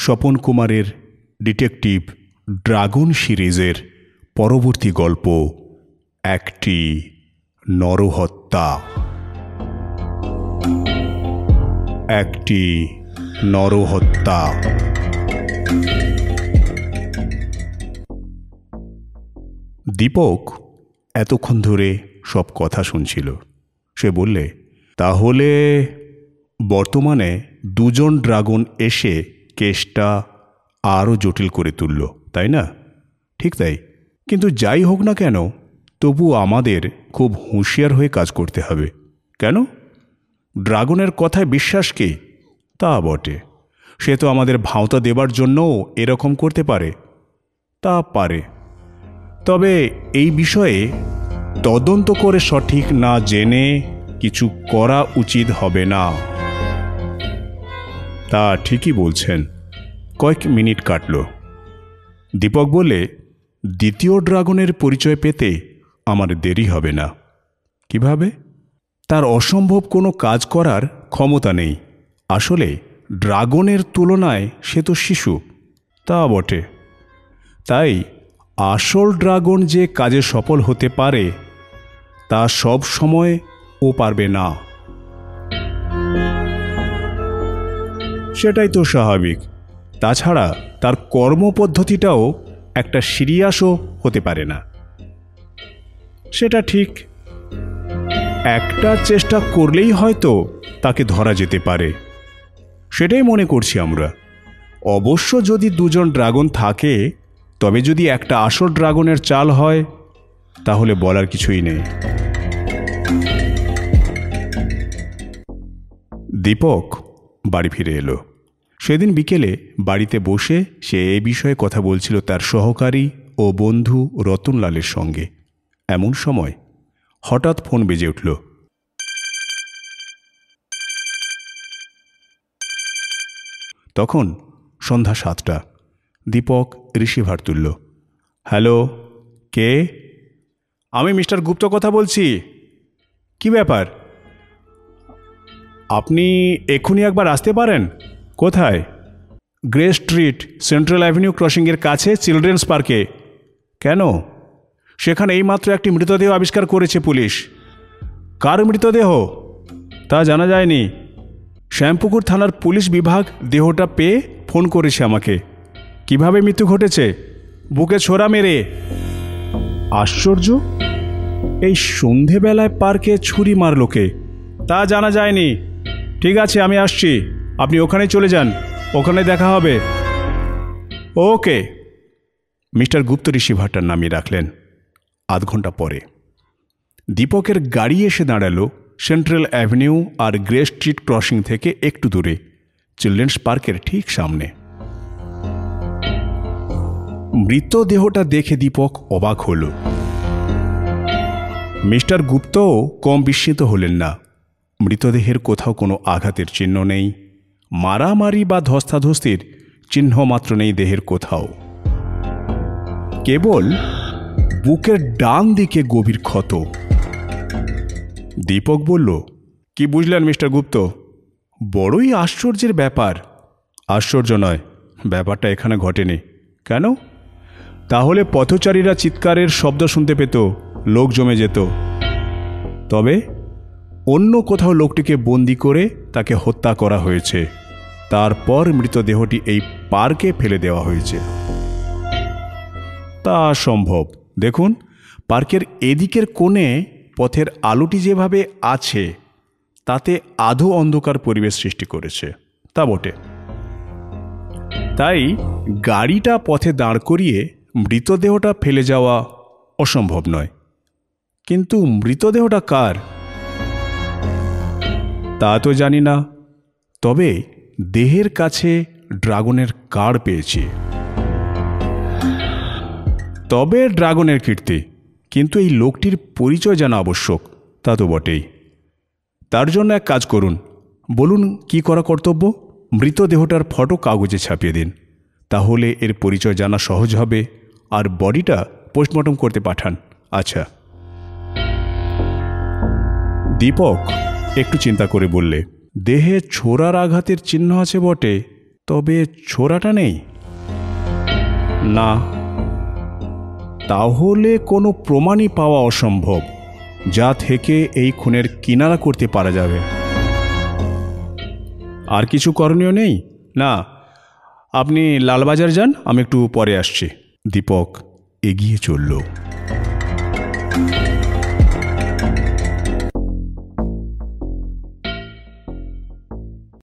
স্বপন কুমারের detective dragon সিরিজের পরবর্তী গল্প, একটি নরহত্যা। একটি নরহত্যা। দীপক এতক্ষণ ধরে সব কথা শুনছিল। সে বললে, তাহলে বর্তমানে দুজন ড্রাগন এসে কেসটা আরও জটিল করে তুলল, তাই না? ঠিক তাই। কিন্তু যাই হোক না কেন, তবু আমাদের খুব হুঁশিয়ার হয়ে কাজ করতে হবে। কেন? ড্রাগনের কথায় বিশ্বাস কি? তা বটে। সে তো আমাদের ভাঁওতা দেবার জন্যও এরকম করতে পারে। তা পারে। তবে এই বিষয়ে তদন্ত করে সঠিক না জেনে কিছু করা উচিত হবে না। তা ঠিকই বলছেন। কয়েক মিনিট কাটল। দীপক বলে দ্বিতীয় ড্রাগনের পরিচয় পেতে আমার দেরি হবে না। কীভাবে? তার অসম্ভব কোনো কাজ করার ক্ষমতা নেই। আসলে ড্রাগনের তুলনায় সে তো শিশু তা বটে। তাই আসল ড্রাগন যে কাজে সফল হতে পারে, তা সব সময় ও পারবে না। সেটাই তো স্বাভাবিক। তাছাড়া তার কর্মপদ্ধতিটাও একটা সিরিয়াসও হতে পারে না। সেটা ঠিক একটা চেষ্টা করলেই হয়তো তাকে ধরা যেতে পারে। সেটাই মনে করছি আমরা। অবশ্য যদি দুজন ড্রাগন থাকে, তবে যদি একটা আসল ড্রাগনের চাল হয়, তাহলে বলার কিছুই নেই। দীপক বাড়ি ফিরে এলো। সেদিন বিকেলে বাড়িতে বসে সে এ বিষয়ে কথা বলছিল তার সহকারী ও বন্ধু রতনলালের সঙ্গে। এমন সময় হঠাৎ ফোন বেজে উঠল। তখন সন্ধ্যা সাতটা, দীপক রিসিভার তুলল। হ্যালো, কে? আমি মিস্টার গুপ্ত কথা বলছি। কি ব্যাপার? আপনি এক্ষুনি একবার আসতে পারেন? কোথায়? গ্রে স্ট্রিট সেন্ট্রাল অ্যাভিনিউ ক্রসিংয়ের কাছে চিলড্রেন্স পার্কে কেন? সেখানে এইমাত্র একটি মৃতদেহ আবিষ্কার করেছে পুলিশ। কার মৃতদেহ? তা জানা যায়নি। শ্যামপুকুর থানার পুলিশ বিভাগ দেহটা পেয়ে ফোন করেছে আমাকে। কীভাবে মৃত্যু ঘটেছে? বুকে ছোড়া মেরে। আশ্চর্য? এই সন্ধেবেলায় পার্কে ছুরি মারলোকে তা জানা যায়নি। ঠিক আছে, আমি আসছি। আপনি ওখানে চলে যান। ওখানে দেখা হবে। ওকে। মিস্টার গুপ্ত রিসিভারটার নামিয়ে রাখলেন আধ ঘণ্টা পরে। দীপকের গাড়ি এসে দাঁড়াল সেন্ট্রাল অ্যাভিনিউ আর গ্রে স্ট্রিট ক্রসিং থেকে একটু দূরে, চিলড্রেন্স পার্কের ঠিক সামনে। মৃতদেহটা দেখে দীপক অবাক হল। মিস্টার গুপ্তও কম বিস্মিত হলেন না। মৃতদেহের কোথাও কোনো আঘাতের চিহ্ন নেই। মারামারি বা ধস্তাধস্তির চিহ্ন মাত্র নেই দেহের কোথাও। কেবল বুকের ডান দিকে গভীর ক্ষত। দীপক বলল, কি বুঝলেন, মিস্টার গুপ্ত? বড়ই আশ্চর্যের ব্যাপার। আশ্চর্য নয়, ব্যাপারটা এখানে ঘটেনি। কেন? তাহলে পথচারীরা চিৎকারের শব্দ শুনতে পেত, লোক জমে যেত। তবে অন্য কোথাও লোকটিকে বন্দি করে তাকে হত্যা করা হয়েছে। তারপর মৃতদেহটি এই পার্কে ফেলে দেওয়া হয়েছে। তা সম্ভব। দেখুন, পার্কের এদিকের কোণে পথের আলোটি যেভাবে আছে, তাতে আধো অন্ধকার পরিবেশ সৃষ্টি করেছে। তা বটে। তাই গাড়িটা পথে দাঁড় করিয়ে মৃতদেহটা ফেলে যাওয়া অসম্ভব নয়। কিন্তু মৃতদেহটা কার? তা তো জানি না। তবে দেহের কাছে ড্রাগনের কার্ড পেয়েছি। তবে ড্রাগনের কীর্তি, কিন্তু এই লোকটির পরিচয় জানা আবশ্যক, তা তো বটেই। তার জন্য এক কাজ করুন। বলুন, কি করা কর্তব্য? মৃতদেহটার ফটো কাগজে ছাপিয়ে দিন। তাহলে এর পরিচয় জানা সহজ হবে, আর বডিটা পোস্টমর্টম করতে পাঠান। আচ্ছা। দীপক একটু চিন্তা করে বললে, দেহে ছোড়ার আঘাতের চিহ্ন আছে বটে, তবে ছোড়াটা নেই? না, তাহলে কোনো প্রমাণই পাওয়া অসম্ভব, যা থেকে এই খুনের কিনারা করতে পারা যাবে। আর কিছু করণীয় নেই? না, আপনি লালবাজার যান, আমি একটু পরে আসছি। দীপক এগিয়ে চলল।